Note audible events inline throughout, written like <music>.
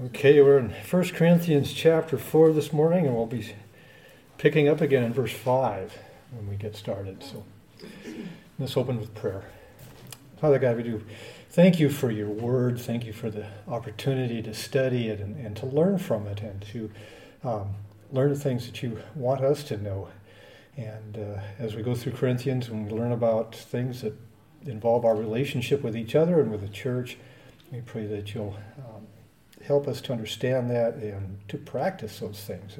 Okay, we're in 1 Corinthians chapter 4 this morning, and we'll be picking up again in verse 5 when we get started. So let's open with prayer. Father God, we do thank you for your word. Thank you for the opportunity to study it and, and to learn from it and to um, learn the things that you want us to know. And uh, as we go through Corinthians and we learn about things that involve our relationship with each other and with the church, we pray that you'll um, help us to understand that and to practice those things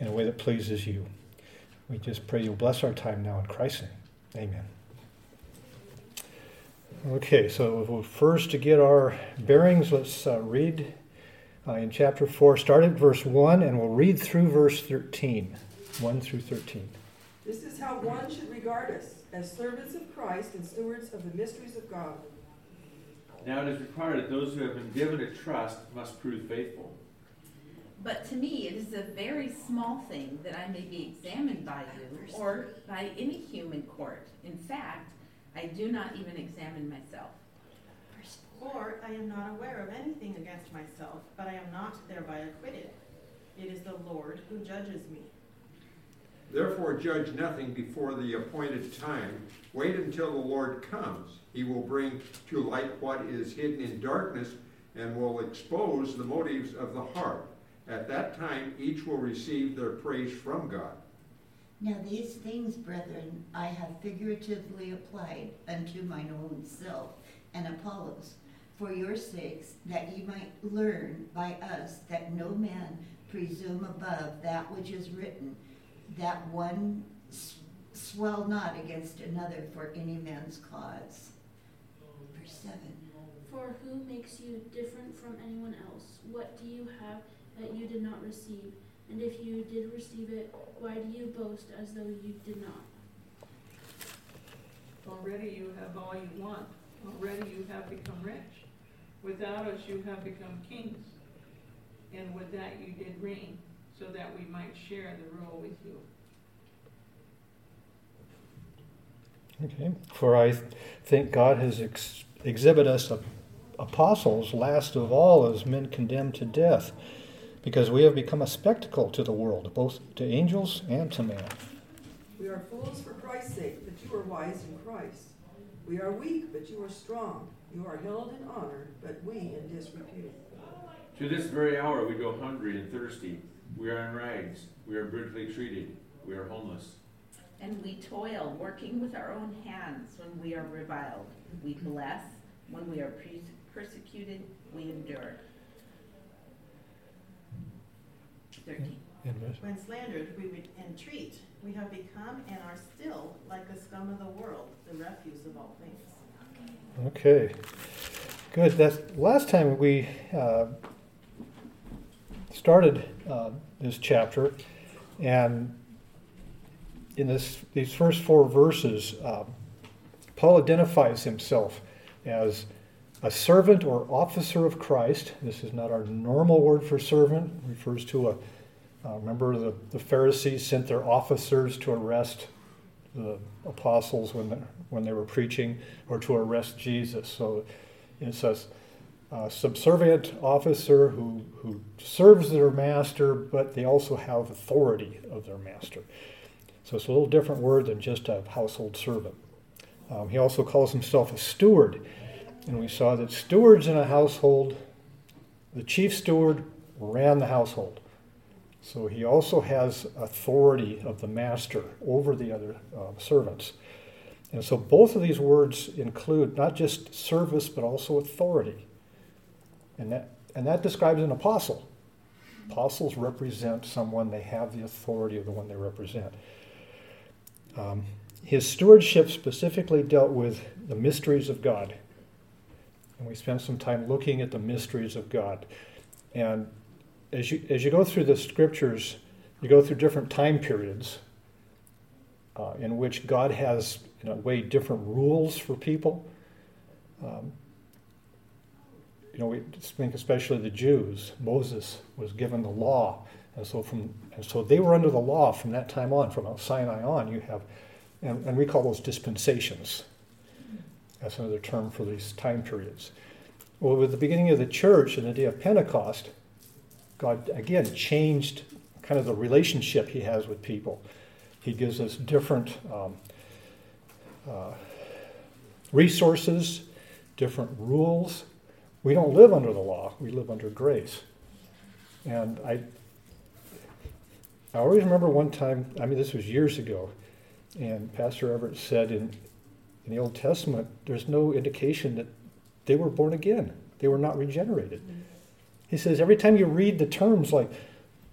in a way that pleases you. We just pray you'll bless our time now in Christ's name. Amen. Okay, so first to get our bearings, let's uh, read uh, in chapter 4, start at verse 1, and we'll read through verse 13. 1 through 13. This is how one should regard us as servants of Christ and stewards of the mysteries of God. Now it is required that those who have been given a trust must prove faithful. But to me, it is a very small thing that I may be examined by you or by any human court. In fact, I do not even examine myself. For I am not aware of anything against myself, but I am not thereby acquitted. It is the Lord who judges me. Therefore, judge nothing before the appointed time. Wait until the Lord comes. He will bring to light what is hidden in darkness and will expose the motives of the heart. At that time, each will receive their praise from God. Now, these things, brethren, I have figuratively applied unto mine own self and Apollos, for your sakes, that ye might learn by us that no man presume above that which is written that one swell not against another for any man's cause. Verse 7. For who makes you different from anyone else? What do you have that you did not receive? And if you did receive it, why do you boast as though you did not? Already you have all you want. Already you have become rich. Without us you have become kings. And with that you did reign so that we might share the rule with you. Okay, for I think God has ex- exhibited us apostles last of all as men condemned to death, because we have become a spectacle to the world, both to angels and to man. We are fools for Christ's sake, but you are wise in Christ. We are weak, but you are strong. You are held in honor, but we in disrepute. To this very hour we go hungry and thirsty. We are in rags. We are brutally treated. We are homeless. And we toil, working with our own hands when we are reviled. We bless. When we are persecuted, we endure. 13. When slandered, we would entreat. We have become and are still like the scum of the world, the refuse of all things. Okay. Good. That's last time we uh, started uh, this chapter, and in this, these first four verses, uh, Paul identifies himself as a servant or officer of Christ. This is not our normal word for servant. It refers to a. Uh, remember, the, the Pharisees sent their officers to arrest the apostles when they, when they were preaching, or to arrest Jesus. So it says uh, subservient officer who, who serves their master, but they also have authority of their master. So it's a little different word than just a household servant. Um, he also calls himself a steward. And we saw that stewards in a household, the chief steward ran the household. So he also has authority of the master over the other uh, servants. And so both of these words include not just service, but also authority. And that, and that describes an apostle. Apostles represent someone, they have the authority of the one they represent. Um, his stewardship specifically dealt with the mysteries of God. And we spent some time looking at the mysteries of God. And as you, as you go through the scriptures, you go through different time periods uh, in which God has, in a way, different rules for people. Um, you know, we think especially the Jews. Moses was given the law, and so from and so they were under the law from that time on. From Mount Sinai on, you have, and, and we call those dispensations. That's another term for these time periods. Well, with the beginning of the church and the day of Pentecost, God again changed kind of the relationship He has with people. He gives us different um, uh, resources, different rules. We don't live under the law, we live under grace. And I, I always remember one time, I mean, this was years ago, and Pastor Everett said in, in the Old Testament, there's no indication that they were born again. They were not regenerated. Mm-hmm. He says every time you read the terms like,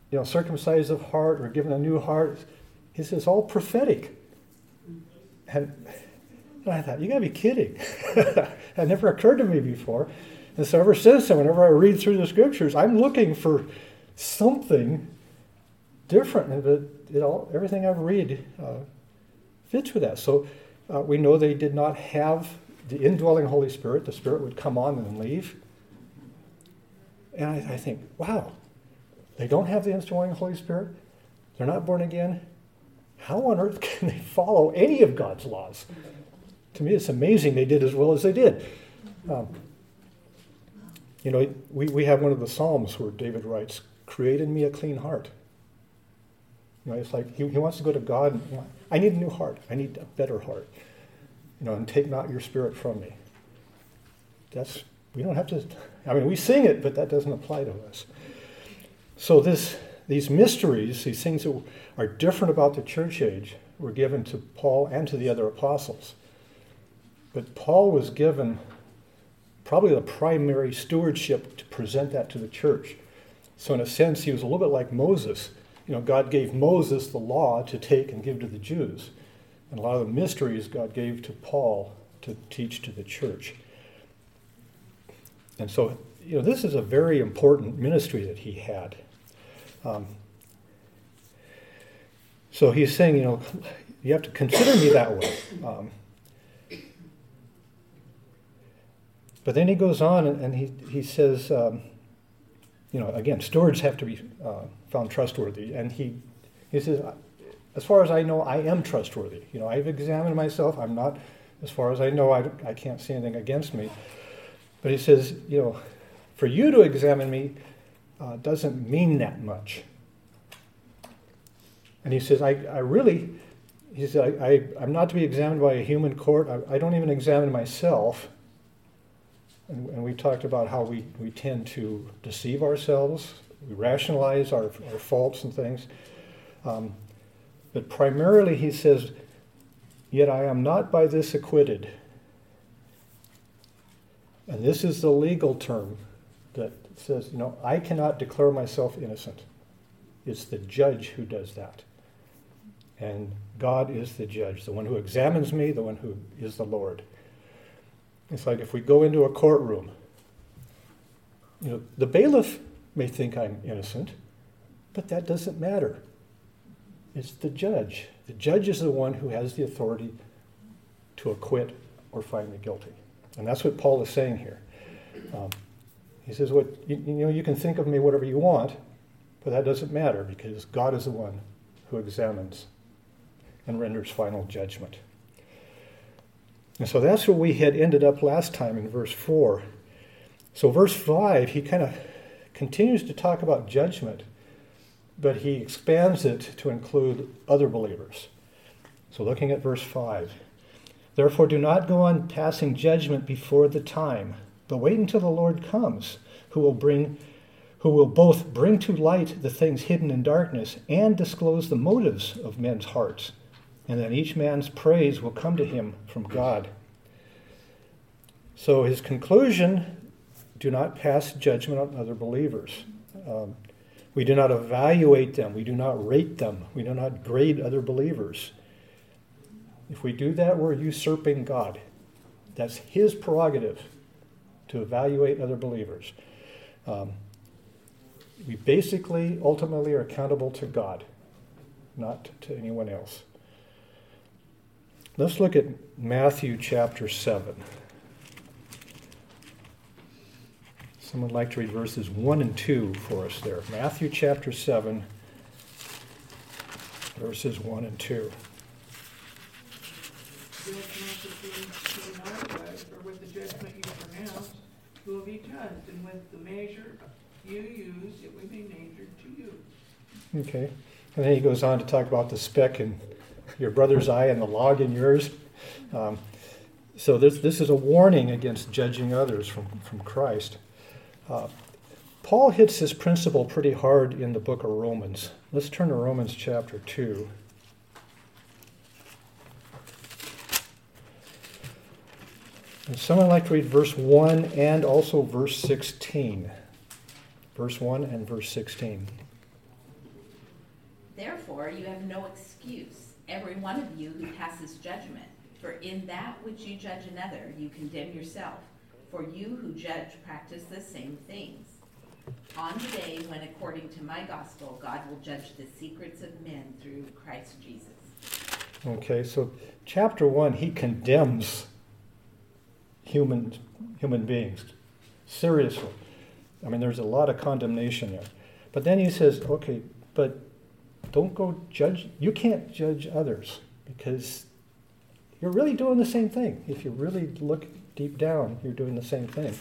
you know, circumcised of heart or given a new heart, he says all prophetic. And, and I thought, you gotta be kidding. <laughs> that never occurred to me before. And so ever since then, whenever I read through the scriptures, I'm looking for something different. It, it all, everything I read uh, fits with that. So uh, we know they did not have the indwelling Holy Spirit. The Spirit would come on and leave. And I, I think, wow, they don't have the indwelling Holy Spirit. They're not born again. How on earth <laughs> can they follow any of God's laws? To me, it's amazing they did as well as they did. Um, you know, we, we have one of the Psalms where David writes, Create in me a clean heart. You know, it's like he, he wants to go to God and, I need a new heart. I need a better heart. You know, and take not your spirit from me. That's, we don't have to, I mean, we sing it, but that doesn't apply to us. So this, these mysteries, these things that are different about the church age, were given to Paul and to the other apostles. But Paul was given probably the primary stewardship to present that to the church. So, in a sense, he was a little bit like Moses. You know, God gave Moses the law to take and give to the Jews. And a lot of the mysteries God gave to Paul to teach to the church. And so, you know, this is a very important ministry that he had. Um, so he's saying, you know, you have to consider me that way. Um, but then he goes on and, he, he says, um, you know, again, stewards have to be uh, found trustworthy. And he, he says, as far as I know, I am trustworthy. You know, I've examined myself. I'm not, as far as I know, I, I can't see anything against me. But he says, you know, for you to examine me uh, doesn't mean that much. And he says, I, I really, he said, I, I, am not to be examined by a human court. I, I don't even examine myself. And, and, we talked about how we, we tend to deceive ourselves, we rationalize our, our faults and things. Um, but primarily, he says, Yet I am not by this acquitted. And this is the legal term that says, you know, I cannot declare myself innocent. It's the judge who does that. And God is the judge, the one who examines me, the one who is the Lord. It's like if we go into a courtroom, you know, the bailiff may think I'm innocent, but that doesn't matter. It's the judge. The judge is the one who has the authority to acquit or find me guilty. And that's what Paul is saying here. Um, he says, "What you, you know, you can think of me whatever you want, but that doesn't matter because God is the one who examines and renders final judgment." And so that's where we had ended up last time in verse 4. So, verse 5, he kind of continues to talk about judgment, but he expands it to include other believers. So, looking at verse 5 Therefore, do not go on passing judgment before the time, but wait until the Lord comes, who will bring who will both bring to light the things hidden in darkness and disclose the motives of men's hearts, and then each man's praise will come to him from God. So his conclusion do not pass judgment on other believers. Um, we do not evaluate them. We do not rate them. We do not grade other believers. If we do that, we're usurping God. That's His prerogative to evaluate other believers. Um, we basically, ultimately, are accountable to God, not to anyone else. Let's look at Matthew chapter 7. Someone like to read verses 1 and 2 for us there. Matthew chapter 7, verses 1 and 2. Judge not that you be likewise, for with the judgment you pronounce, will be judged, and with the measure you use, it will be measured to you. Okay. And then he goes on to talk about the speck in your brother's eye and the log in yours. Um, so this, this is a warning against judging others from, from Christ. Uh, Paul hits this principle pretty hard in the book of Romans. Let's turn to Romans chapter 2. And someone like to read verse 1 and also verse 16. Verse 1 and verse 16. Therefore, you have no excuse, every one of you who passes judgment. For in that which you judge another, you condemn yourself. For you who judge practice the same things. On the day when, according to my gospel, God will judge the secrets of men through Christ Jesus. Okay, so chapter 1, he condemns human, human beings. Seriously. I mean, there's a lot of condemnation there. But then he says, okay, but don't go judge. You can't judge others because you're really doing the same thing. If you really look deep down, you're doing the same thing.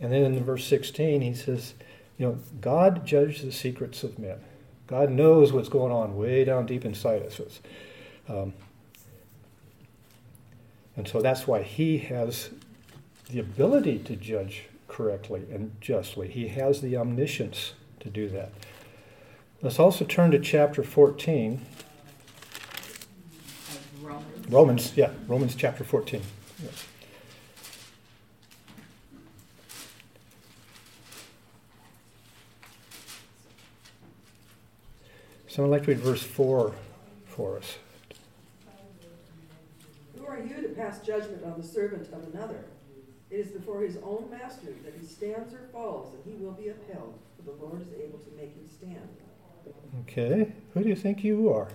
And then in verse 16, he says, you know, God judges the secrets of men. God knows what's going on way down deep inside us. Um, and so that's why he has the ability to judge correctly and justly. He has the omniscience to do that. Let's also turn to chapter 14. Romans. Yeah, Romans chapter 14. Yes. Someone like to read verse 4 for us. Who are you to pass judgment on the servant of another? It is before his own master that he stands or falls, and he will be upheld, for the Lord is able to make him stand. Okay, who do you think you are?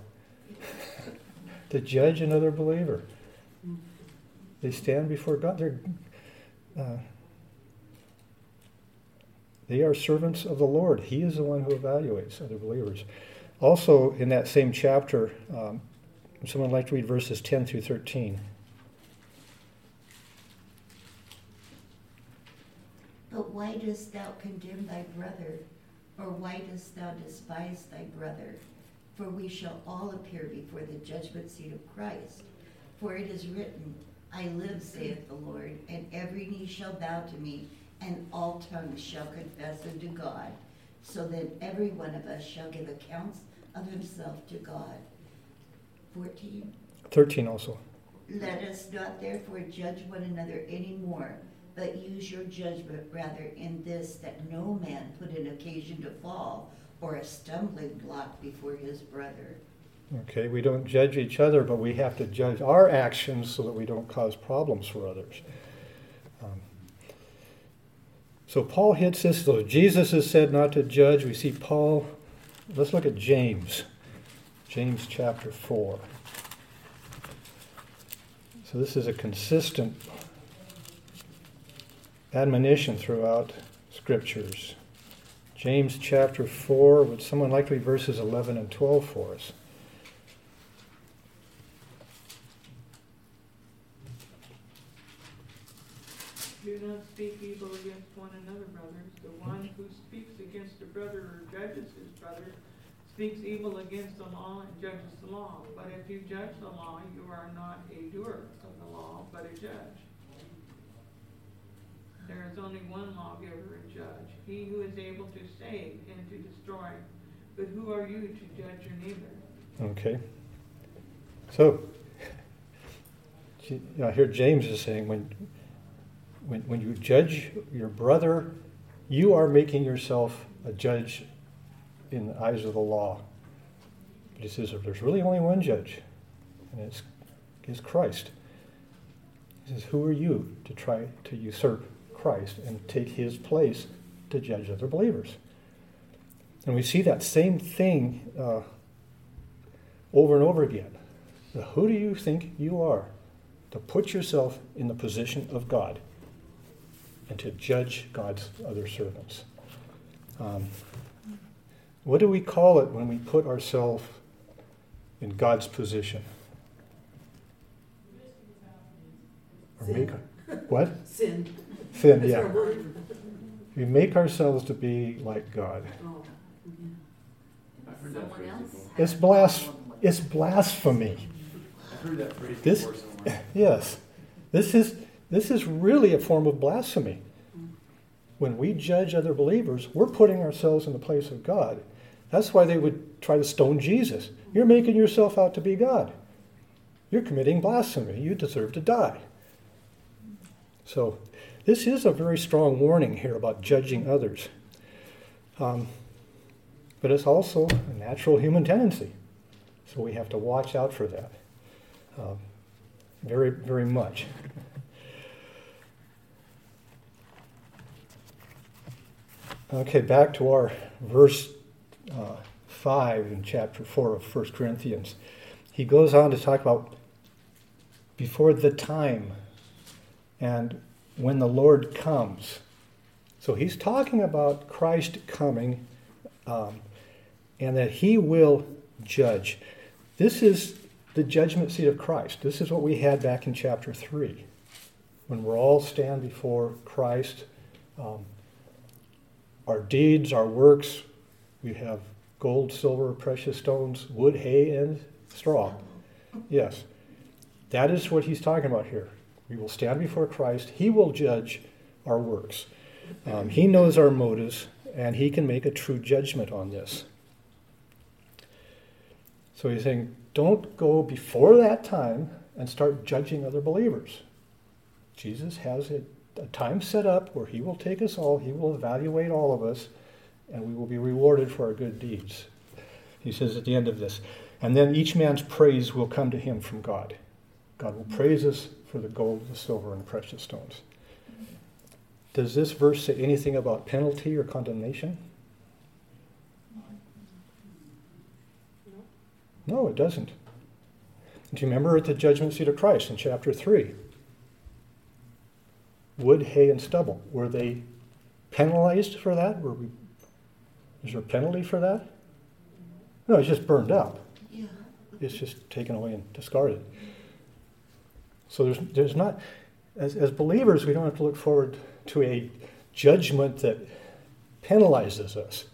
<laughs> to judge another believer. They stand before God. They're, uh, they are servants of the Lord. He is the one who evaluates other believers. Also, in that same chapter, um, someone like to read verses 10 through 13. But why dost thou condemn thy brother? Or why dost thou despise thy brother? For we shall all appear before the judgment seat of Christ. For it is written, I live, saith the Lord, and every knee shall bow to me, and all tongues shall confess unto God. So then every one of us shall give accounts of himself to God. 14. 13 also. Let us not therefore judge one another any more, but use your judgment rather in this that no man put an occasion to fall or a stumbling block before his brother. Okay, we don't judge each other, but we have to judge our actions so that we don't cause problems for others. Um, so Paul hits this. So Jesus is said not to judge. We see Paul. Let's look at James. James chapter 4. So this is a consistent admonition throughout scriptures. James chapter 4, would someone like to read verses 11 and 12 for us? Do not speak evil against one another, brothers. The one who speaks against a brother or judges his brother speaks evil against the law and judges the law. But if you judge the law, you are not a doer of the law, but a judge. There is only one lawgiver and judge, he who is able to save and to destroy. But who are you to judge your neighbor? Okay. So, <laughs> I hear James is saying when, when, when you judge your brother, you are making yourself a judge in the eyes of the law. But he says there's really only one judge, and it's, it's Christ. He says, Who are you to try to usurp Christ and take his place to judge other believers? And we see that same thing uh, over and over again. Who do you think you are to put yourself in the position of God and to judge God's other servants? Um, what do we call it when we put ourselves in God's position? Or Sin. make, what? Sin. Sin, That's yeah. We make ourselves to be like God. Oh. I've heard that Someone phrase else before. It's blas- It's blasphemy. I've heard that phrase This- before somewhere. <laughs> Yes. This is, this is really a form of blasphemy. When we judge other believers, we're putting ourselves in the place of God. That's why they would try to stone Jesus. You're making yourself out to be God. You're committing blasphemy. You deserve to die. So, this is a very strong warning here about judging others. Um, but it's also a natural human tendency. So, we have to watch out for that. Um, very, very much. Okay, back to our verse uh, 5 in chapter 4 of 1 Corinthians. He goes on to talk about before the time and when the Lord comes. So he's talking about Christ coming um, and that he will judge. This is the judgment seat of Christ. This is what we had back in chapter 3 when we're all stand before Christ. Um, our deeds, our works, we have gold, silver, precious stones, wood, hay, and straw. Yes, that is what he's talking about here. We will stand before Christ. He will judge our works. Um, he knows our motives, and he can make a true judgment on this. So he's saying, don't go before that time and start judging other believers. Jesus has a, a time set up where he will take us all, he will evaluate all of us, and we will be rewarded for our good deeds. He says at the end of this, and then each man's praise will come to him from God. God will praise us for the gold, the silver, and precious stones. Mm-hmm. Does this verse say anything about penalty or condemnation? No, it doesn't. Do you remember at the judgment seat of Christ in chapter 3? Wood, hay, and stubble. Were they penalized for that? Were we, is there a penalty for that? No, it's just burned up. Yeah. It's just taken away and discarded. So there's, there's not, as, as believers, we don't have to look forward to a judgment that penalizes us.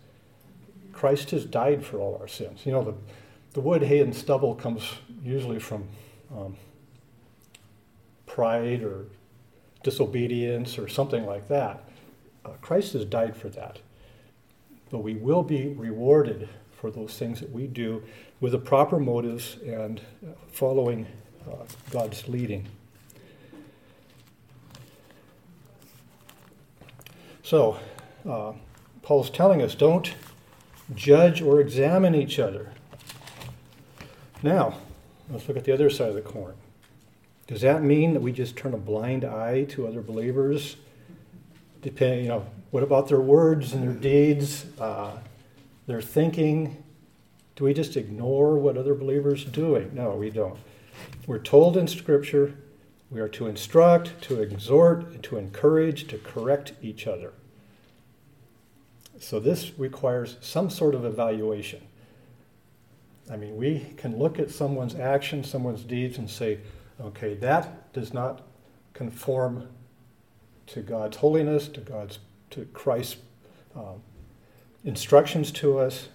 Christ has died for all our sins. You know, the, the wood, hay, and stubble comes usually from um, pride or disobedience or something like that. Uh, Christ has died for that. But we will be rewarded for those things that we do with the proper motives and following God's leading. So, uh, Paul's telling us don't judge or examine each other. Now, let's look at the other side of the coin. Does that mean that we just turn a blind eye to other believers? Depend, you know, what about their words and their deeds, uh, their thinking? Do we just ignore what other believers are doing? No, we don't. We're told in Scripture we are to instruct, to exhort, to encourage, to correct each other. So this requires some sort of evaluation. I mean, we can look at someone's actions, someone's deeds, and say, okay, that does not conform to God's holiness, to God's, to Christ's um, instructions to us,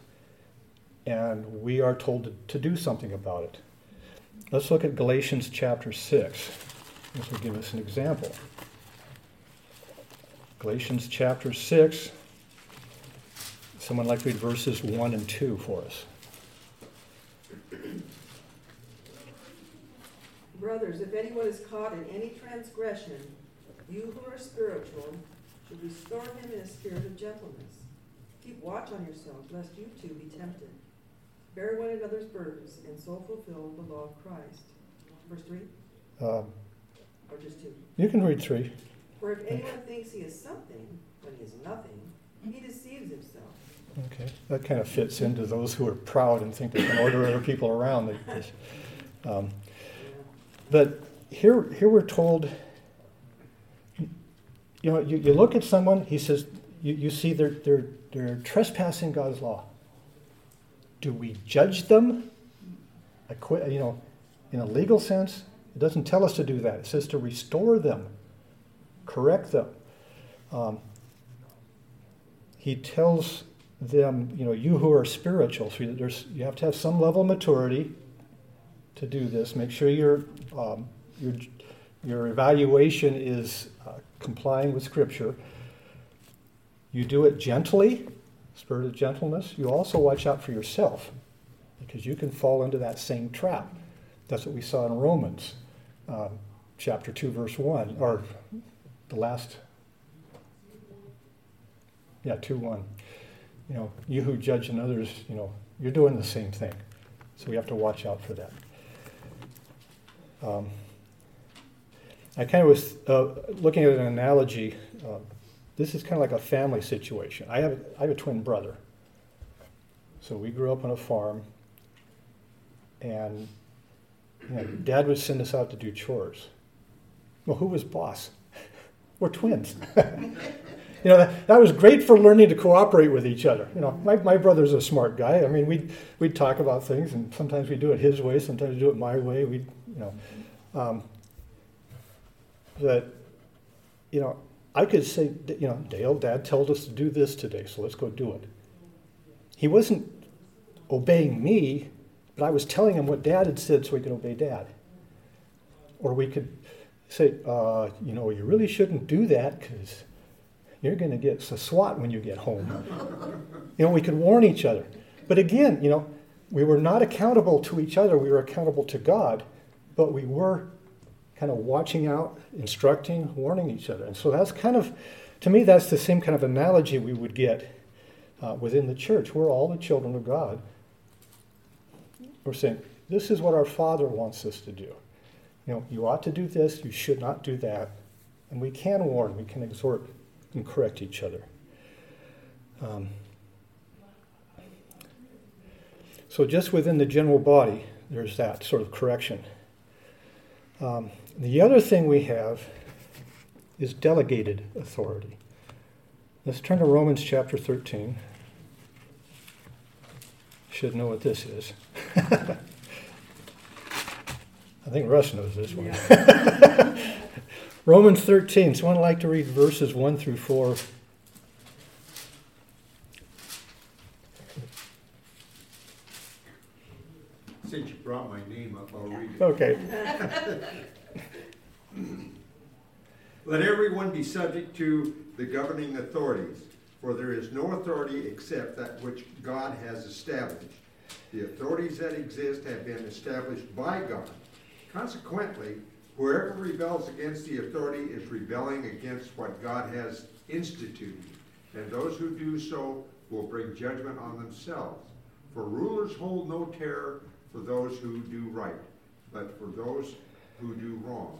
and we are told to, to do something about it. Let's look at Galatians chapter 6. This will give us an example. Galatians chapter 6. Someone like to read verses 1 and 2 for us. Brothers, if anyone is caught in any transgression, you who are spiritual should restore him in a spirit of gentleness. Keep watch on yourselves, lest you too be tempted. Bear one another's burdens, and so fulfill the law of Christ. Verse 3, Um, or just 2. you can read 3. For if anyone thinks he is something when he is nothing, he deceives himself. Okay, that kind of fits into those who are proud and think they can order other people around. Um, but here, here we're told, you know, you, you look at someone, he says, you, you see they're, they're, they're trespassing God's law. Do we judge them? You know, in a legal sense, it doesn't tell us to do that. It says to restore them, correct them. um, he tells them, you know, you who are spiritual, so there's, you have to have some level of maturity to do this. Make sure your, um, your, your evaluation is uh, complying with Scripture. You do it gently, spirit of gentleness. You also watch out for yourself because you can fall into that same trap. That's what we saw in Romans um, chapter 2, verse 1, or the last, yeah, 2 1. You know, you who judge in others, you know, you're doing the same thing. So we have to watch out for that. Um, I kind of was uh, looking at an analogy. Uh, this is kind of like a family situation. I have, I have a twin brother. So we grew up on a farm, and you know, dad would send us out to do chores. Well, who was boss? <laughs> We're twins. <laughs> you know, that, that was great for learning to cooperate with each other. You know, my, my brother's a smart guy. I mean, we'd, we'd talk about things, and sometimes we do it his way, sometimes we do it my way. We, you know, um, that, you know, I could say, you know, Dale, Dad told us to do this today, so let's go do it. He wasn't obeying me, but I was telling him what Dad had said so he could obey Dad. Or we could say, uh, you know, you really shouldn't do that because you're going to get a SWAT when you get home. <laughs> you know, we could warn each other. But again, you know, we were not accountable to each other, we were accountable to God, but we were kind of watching out, instructing, warning each other. And so that's kind of, to me, that's the same kind of analogy we would get uh, within the church. We're all the children of God. We're saying, this is what our Father wants us to do. You know, you ought to do this, you should not do that. And we can warn, we can exhort and correct each other. Um, so, just within the general body, there's that sort of correction. Um, the other thing we have is delegated authority. Let's turn to Romans chapter 13. Should know what this is. <laughs> I think Russ knows this one. Yeah. <laughs> Romans 13. Someone like to read verses 1 through 4. Since you brought my name up, I'll read it. Okay. Let everyone be subject to the governing authorities, for there is no authority except that which God has established. The authorities that exist have been established by God. Consequently, whoever rebels against the authority is rebelling against what God has instituted, and those who do so will bring judgment on themselves. For rulers hold no terror for those who do right, but for those who do wrong.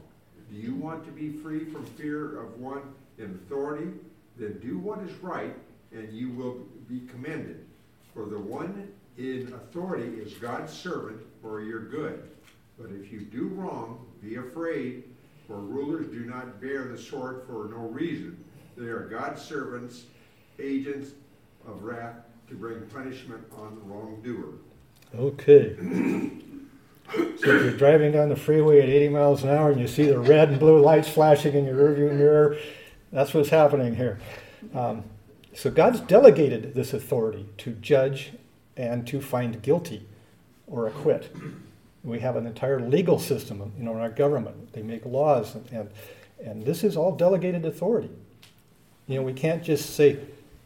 Do you want to be free from fear of one in authority? Then do what is right, and you will be commended. For the one in authority is God's servant for your good. But if you do wrong, be afraid, for rulers do not bear the sword for no reason. They are God's servants, agents of wrath to bring punishment on the wrongdoer. Okay. <clears throat> so if you're driving down the freeway at 80 miles an hour and you see the red and blue lights flashing in your rearview mirror, that's what's happening here. Um, so God's delegated this authority to judge and to find guilty or acquit. We have an entire legal system, you know, in our government. They make laws, and, and, and this is all delegated authority. You know, we can't just say,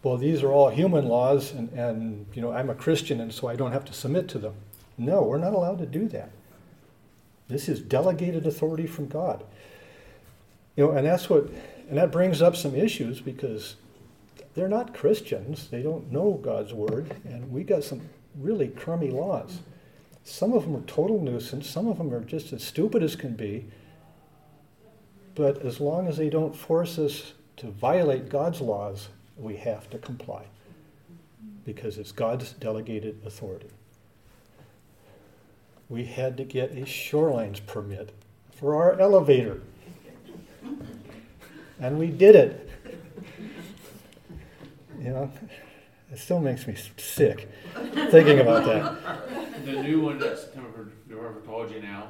well, these are all human laws, and, and you know, I'm a Christian, and so I don't have to submit to them. No, we're not allowed to do that. This is delegated authority from God. You know, and that's what, and that brings up some issues because they're not Christians. They don't know God's word, and we got some really crummy laws. Some of them are total nuisance. Some of them are just as stupid as can be. But as long as they don't force us to violate God's laws, we have to comply because it's God's delegated authority. We had to get a shorelines permit for our elevator. And we did it. You know, it still makes me sick thinking about that. The new one that's coming from Department of Ecology now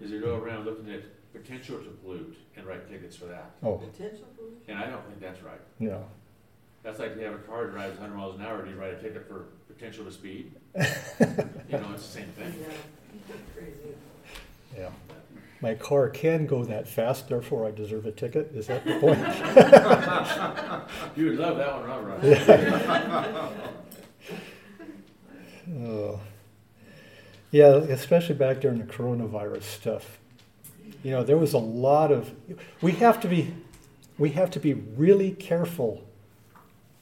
is they go around looking at potential to pollute and write tickets for that. Oh, Potential pollution? And I don't think that's right. no. That's like if you have a car that drives hundred miles an hour, do you write a ticket for potential to speed? <laughs> You know, it's the same thing. Yeah, crazy. Yeah. My car can go that fast, therefore I deserve a ticket. Is that the point? <laughs> You would love that one, huh, Ron? <laughs> Oh. Yeah, especially back during the coronavirus stuff. You know, there was a lot of we have to be we have to be really careful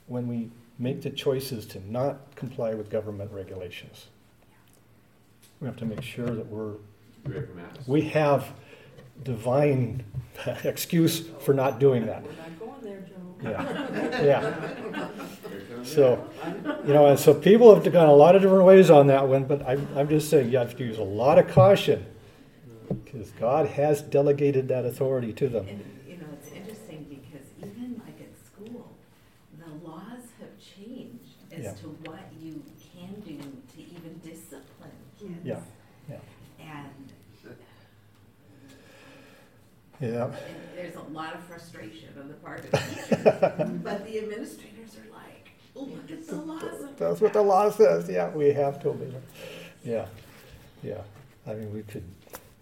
when we make the choices to not comply with government regulations. We have to make sure that we're Great for math. we have divine <laughs> excuse for not doing that. We're not going there, Joe. Yeah. Yeah. So, you know, and so people have gone a lot of different ways on that one, but I'm, I'm just saying you have to use a lot of caution because God has delegated that authority to them. And, you know, it's interesting because even like at school, the laws have changed Yeah. as to what you can do to even discipline kids. Yeah, yeah. And, Yeah, and there's a lot of frustration on the part of <laughs> teachers, but the administrators are like, Oh look at the law. that's what the law says. Yeah, we have to obey it. Yeah, yeah. I mean, we could,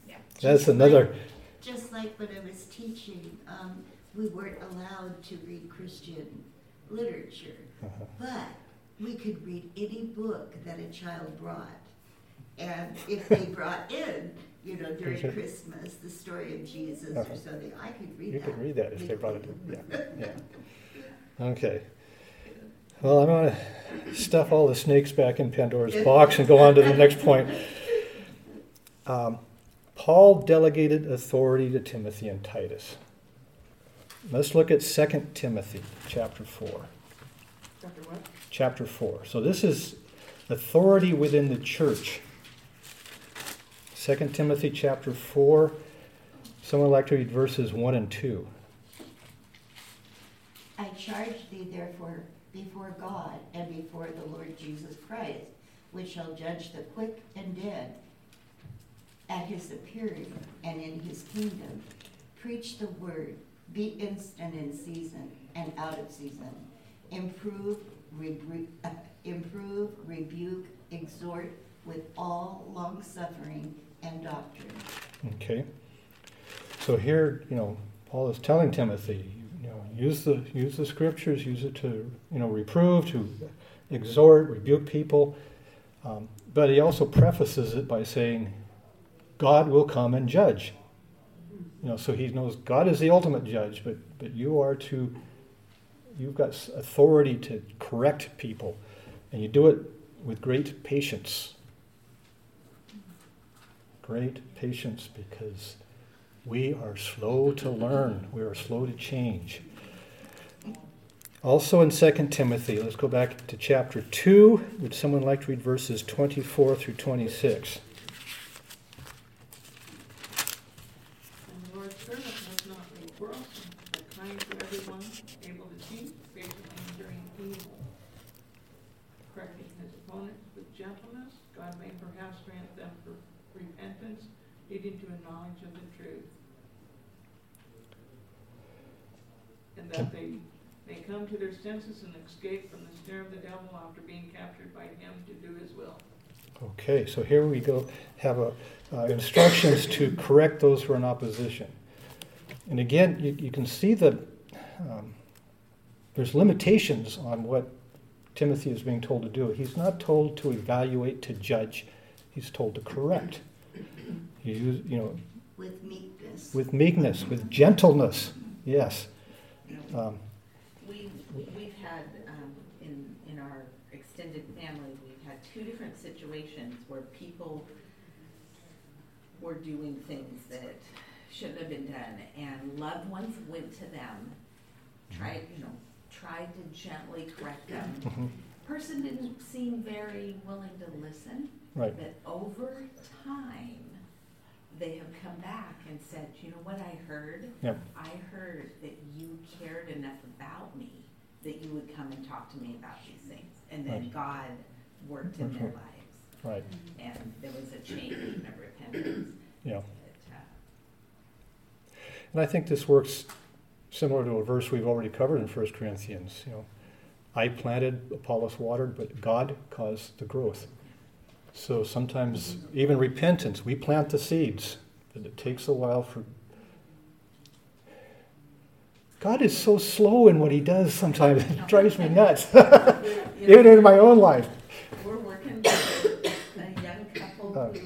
Yeah. that's another, Just like when I was teaching, um, we weren't allowed to read Christian literature, uh-huh. but we could read any book that a child brought. And if they brought in, you know, during Sure. Christmas, the story of Jesus Uh-huh. or something, I could read you that. could read that if they brought it, yeah, yeah. Okay. Well, I'm gonna stuff all the snakes back in Pandora's box and go on to the next point. Um, Paul delegated authority to Timothy and Titus. Let's look at 2 Timothy chapter 4. Chapter what? Chapter 4. So this is authority within the church. 2 Timothy chapter 4. Someone like to read verses 1 and 2. I charge thee therefore before God and before the Lord Jesus Christ, which shall judge the quick and dead at his appearing and in his kingdom. Preach the word, be instant in season and out of season. Improve, rebu- uh, improve, rebuke, exhort with all long suffering and doctrine. Okay. So here, you know, Paul is telling Timothy, you know, use the use the scriptures, use it to, you know, reprove, to exhort, rebuke people. Um, but he also prefaces it by saying, God will come and judge. You know, so he knows God is the ultimate judge, but but you are to, you've got authority to correct people, and you do it with great patience. Great patience because we are slow to learn, we are slow to change. Also in 2 Timothy, let's go back to chapter 2. Would someone like to read verses 24 through 26? And the Lord's servant must not be quarrelsome, but kind to everyone, able to teach, patient enduring evil. Correcting his opponents with gentleness, God may perhaps grant them for repentance, leading to a knowledge of the truth. And that they may come to their senses and escape from the snare of the devil after being captured by him to do his will. Okay, so here we go, have a, uh, instructions to correct those who are in opposition. And again, you, you can see that um, there's limitations on what Timothy is being told to do. He's not told to evaluate, to judge. He's told to correct. You, you know, With meekness. with meekness, with gentleness. Yes. Um, We, we've had, um, in, in our extended family, we've had two different situations where people were doing things that shouldn't have been done, and loved ones went to them, tried, you know, tried to gently correct them. mhm, Person didn't seem very willing to listen, right. but over time, they have come back and said, you know what I heard? Yep. I heard that you cared enough about me that you would come and talk to me about these things. And then Right. God worked in their Okay. Right. And there was a change and a repentance. Yeah. But, uh, And I think this works similar to a verse we've already covered in 1 Corinthians. You know, I planted, Apollos watered, but God caused the growth. So sometimes, even repentance, we plant the seeds, but it takes a while for. God is so slow in what He does sometimes, <laughs> it drives me nuts, <laughs> <laughs> even in my own life. We're working with a young couple Uh. who,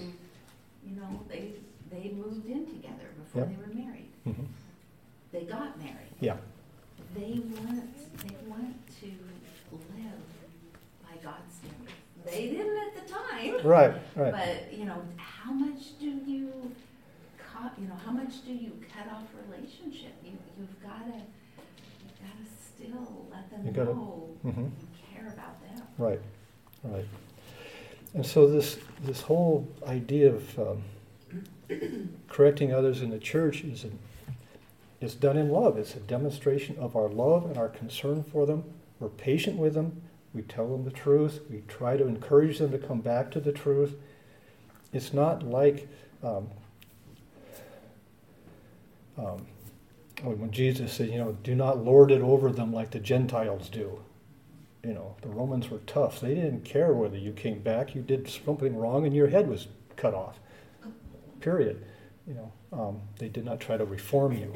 you know, they, they moved in together before Yep. they were married. Mhm. They got married. Yeah. They want, they want to live by God's standards. They didn't at the time. Right, right. But, you know, how much do you cut, you know, how much do you cut off relationship? You, you've gotta, you've gotta still let them You gotta- know Mhm. you care about them. Right, right. And so this this whole idea of um, <clears throat> correcting others in the church is a, is done in love. It's a demonstration of our love and our concern for them. We're patient with them. We tell them the truth. We try to encourage them to come back to the truth. It's not like um, um, when Jesus said, you know, do not lord it over them like the Gentiles do you know, the Romans were tough. They didn't care whether you came back. You did something wrong and your head was cut off. Period. You know, um, they did not try to reform you.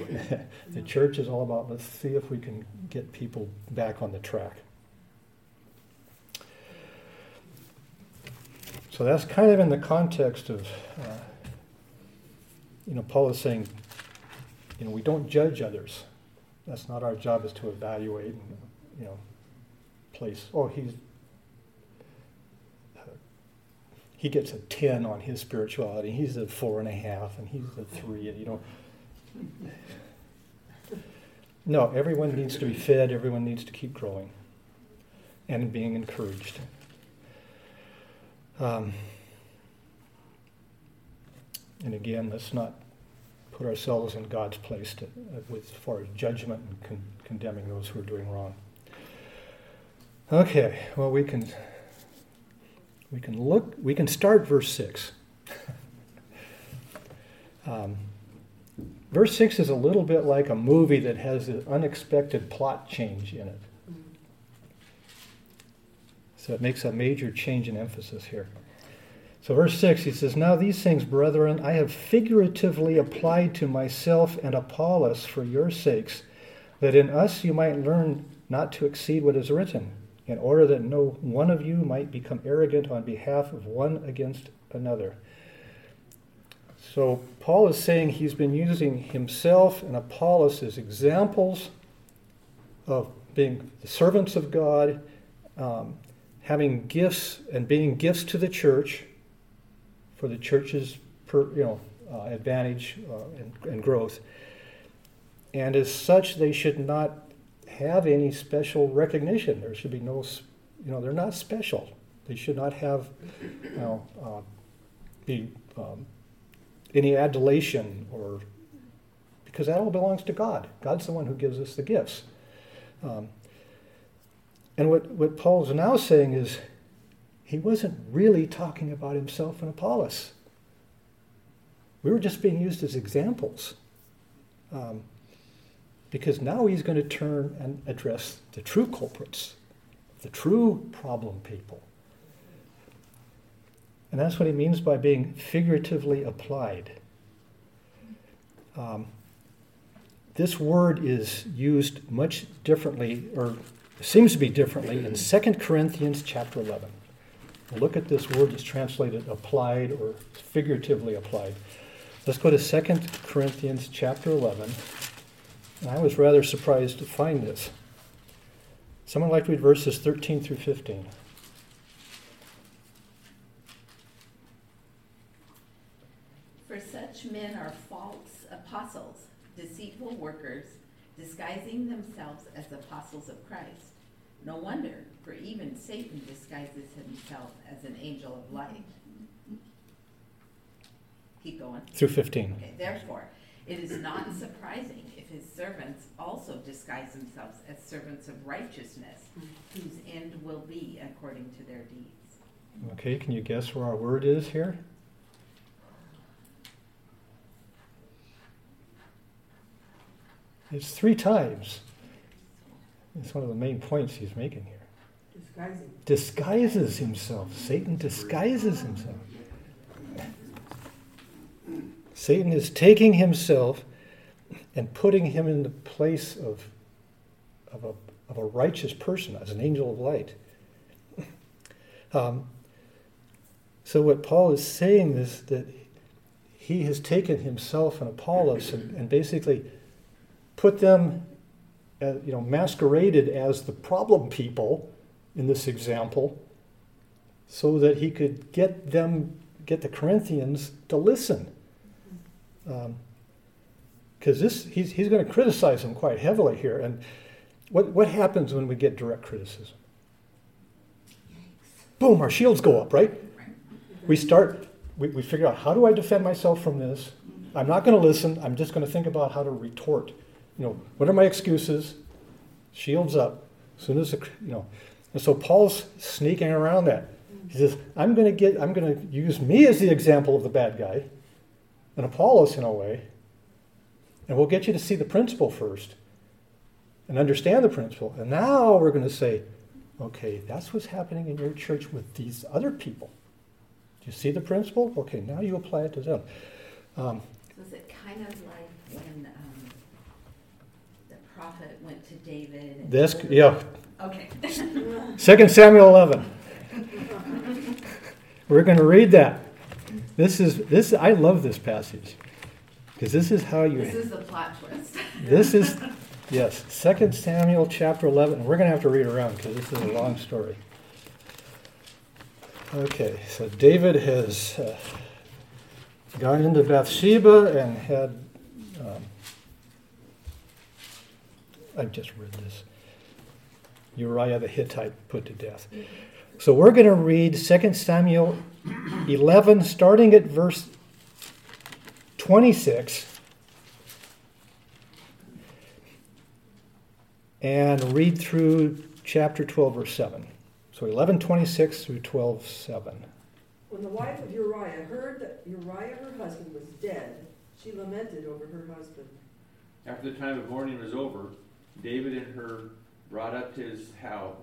<laughs> the church is all about let's see if we can get people back on the track. So that's kind of in the context of, uh, you know, Paul is saying, you know, we don't judge others. That's not our job is to evaluate and, you know, place. Oh, he's he gets a ten on his spirituality. He's a four and a half, and he's a three. And you know, no. Everyone needs to be fed. Everyone needs to keep growing and being encouraged. Um, and again, let's not put ourselves in God's place to, uh, with as far as judgment and con- condemning those who are doing wrong. Okay, well we can we can look we can start verse six. <laughs> um, verse six is a little bit like a movie that has an unexpected plot change in it. It makes a major change in emphasis here. So, verse 6, he says, Now these things, brethren, I have figuratively applied to myself and Apollos for your sakes, that in us you might learn not to exceed what is written, in order that no one of you might become arrogant on behalf of one against another. So, Paul is saying he's been using himself and Apollos as examples of being the servants of God, um, having gifts and being gifts to the church for the church's per, you know, uh, advantage uh, and, and growth. And as such, they should not have any special recognition. There should be no, you know, they're not special. They should not have, you know, uh, be um, any adulation or because that all belongs to God. God's the one who gives us the gifts. Um, and what, what Paul's now saying is he wasn't really talking about himself and Apollos. We were just being used as examples. Um, because now he's going to turn and address the true culprits, the true problem people. And that's what he means by being figuratively applied. Um, this word is used much differently, or seems to be differently, in 2 Corinthians chapter 11. Look at this word that's translated applied or figuratively applied. Let's go to 2 Corinthians chapter 11. And I was rather surprised to find this. Someone like to read verses 13 through 15. For such men are false apostles, deceitful workers, disguising themselves as apostles of Christ. No wonder, for even Satan disguises himself as an angel of light. Keep going. Through 15. Okay, therefore, it is not surprising if his servants also disguise themselves as servants of righteousness, whose end will be according to their deeds. Okay, can you guess where our word is here? It's three times. It's one of the main points he's making here. Disguising. Disguises himself. Satan disguises himself. Satan is taking himself and putting him in the place of, of, a, of a righteous person, as an angel of light. Um, so, what Paul is saying is that he has taken himself and Apollos and, and basically put them, uh, you know, masqueraded as the problem people in this example, so that he could get them, get the Corinthians to listen. Because um, this, he's, he's going to criticize them quite heavily here. And what, what happens when we get direct criticism? Boom, our shields go up, right? We start, we, we figure out how do I defend myself from this? I'm not going to listen. I'm just going to think about how to retort. You know, what are my excuses? Shields up. As soon as the, you know, and so Paul's sneaking around that. He says, I'm going to get, I'm going to use me as the example of the bad guy, and Apollos in a way, and we'll get you to see the principle first and understand the principle. And now we're going to say, okay, that's what's happening in your church with these other people. Do you see the principle? Okay, now you apply it to them. Um, so is it kind of like prophet went to David? This, yeah. Okay. <laughs> Second Samuel 11. We're going to read that. This is this. I love this passage because this is how you. This is the plot twist. this is <laughs> yes. Second Samuel chapter 11. We're going to have to read around because this is a long story. Okay, so David has uh, gone into Bathsheba and had. Um, I've just read this. Uriah the Hittite put to death. So we're going to read 2 Samuel 11, starting at verse 26, and read through chapter 12, verse 7. So 11, 26 through 12, 7. When the wife of Uriah heard that Uriah, her husband, was dead, she lamented over her husband. After the time of mourning was over, David and her brought up to his house.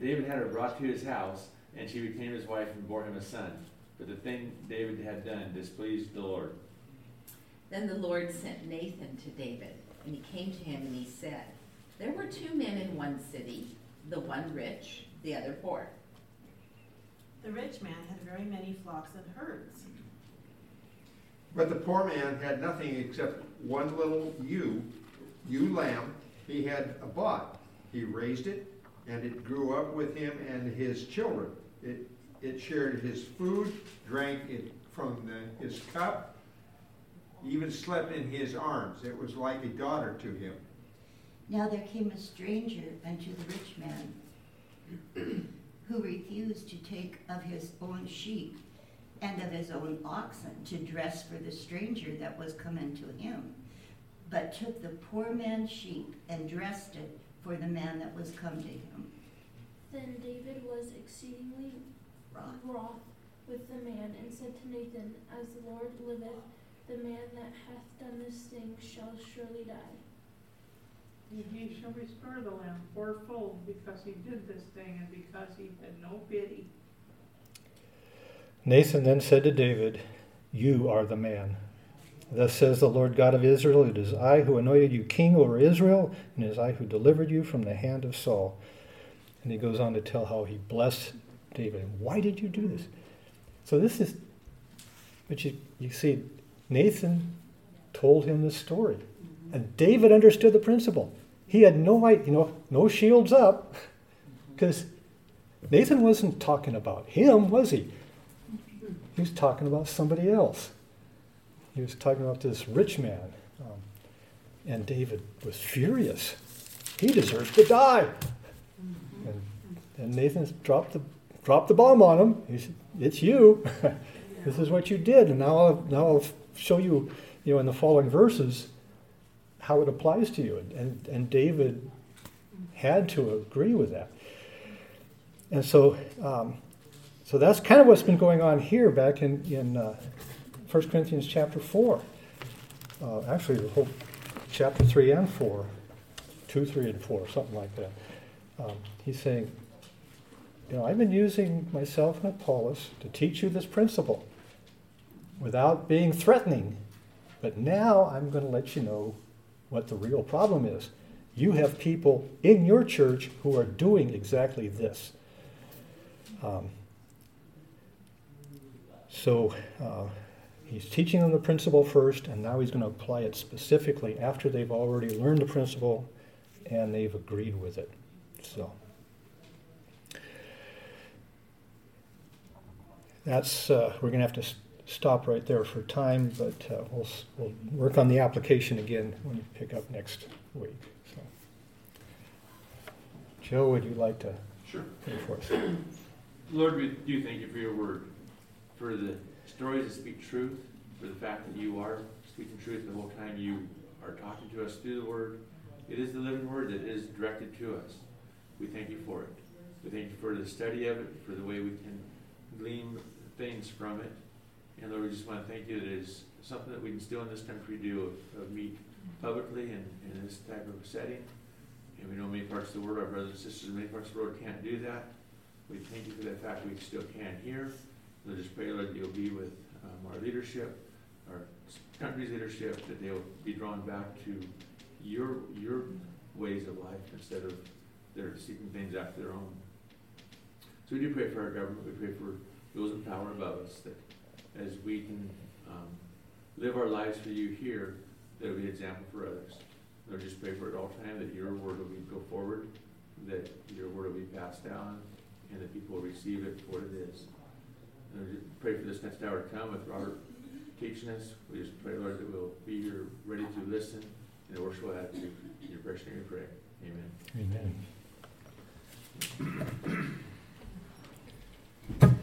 David had her brought to his house, and she became his wife and bore him a son. But the thing David had done displeased the Lord. Then the Lord sent Nathan to David, and he came to him and he said, There were two men in one city, the one rich, the other poor. The rich man had very many flocks and herds. But the poor man had nothing except one little ewe, ewe lamb he had a bought. He raised it, and it grew up with him and his children. It, it shared his food, drank it from the, his cup, even slept in his arms. It was like a daughter to him. Now there came a stranger unto the rich man, <clears throat> who refused to take of his own sheep and of his own oxen to dress for the stranger that was come unto him, but took the poor man's sheep and dressed it for the man that was come to him. Then David was exceedingly wroth, wroth with the man, and said to Nathan, As the Lord liveth, the man that hath done this thing shall surely die. And he shall restore the lamb fourfold because he did this thing and because he had no pity. Nathan then said to David, You are the man. Thus says the Lord God of Israel It is I who anointed you king over Israel, and it is I who delivered you from the hand of Saul. And he goes on to tell how he blessed David. Why did you do this? So this is, but you, you see, Nathan told him the story. And David understood the principle. He had no you know, no shields up, <laughs> because Nathan wasn't talking about him, was he? He was talking about somebody else. He was talking about this rich man. Um, and David was furious. He deserves to die. And, and Nathan dropped the, dropped the bomb on him. He said, It's you. <laughs> this is what you did. And now I'll, now I'll show you, you know, in the following verses how it applies to you. And, and and David had to agree with that. And so, um, so that's kind of what's been going on here back in, in uh, 1 Corinthians chapter 4. Uh, actually, the whole chapter 3 and 4, 2, 3, and 4, something like that. Um, he's saying, you know, I've been using myself and Apollos to teach you this principle without being threatening. But now I'm going to let you know what the real problem is. You have people in your church who are doing exactly this. Um, so uh, he's teaching them the principle first, and now he's going to apply it specifically after they've already learned the principle and they've agreed with it. So that's uh, we're going to have to stop right there for time, but uh, we'll we'll work on the application again when we pick up next week. So, Joe, would you like to Sure. pray for us? <clears throat> Lord, we do thank you for your word, for the stories that speak truth, for the fact that you are speaking truth the whole time you are talking to us through the word. It is the living word that is directed to us. We thank you for it. We thank you for the study of it, for the way we can glean things from it. And Lord, we just want to thank you that it is something that we can still in this country do of, of meet publicly in this type of setting. And we know many parts of the world, our brothers and sisters in many parts of the world can't do that. We thank you for the fact we still can here. Lord, that you'll be with um, our leadership, our country's leadership, that they'll be drawn back to your, your ways of life instead of their seeking things after their own. So we do pray for our government. We pray for those in power above us, that as we can um, live our lives for you here, that it'll be an example for others. Lord, just pray for it all time, that your word will be, go forward, that your word will be passed down, and that people will receive it for what it is. And we pray for this next hour to come with Robert teaching us. We just pray, Lord, that we'll be here ready to listen in a worshipful attitude. In your precious name we pray. Amen. Amen. <clears throat>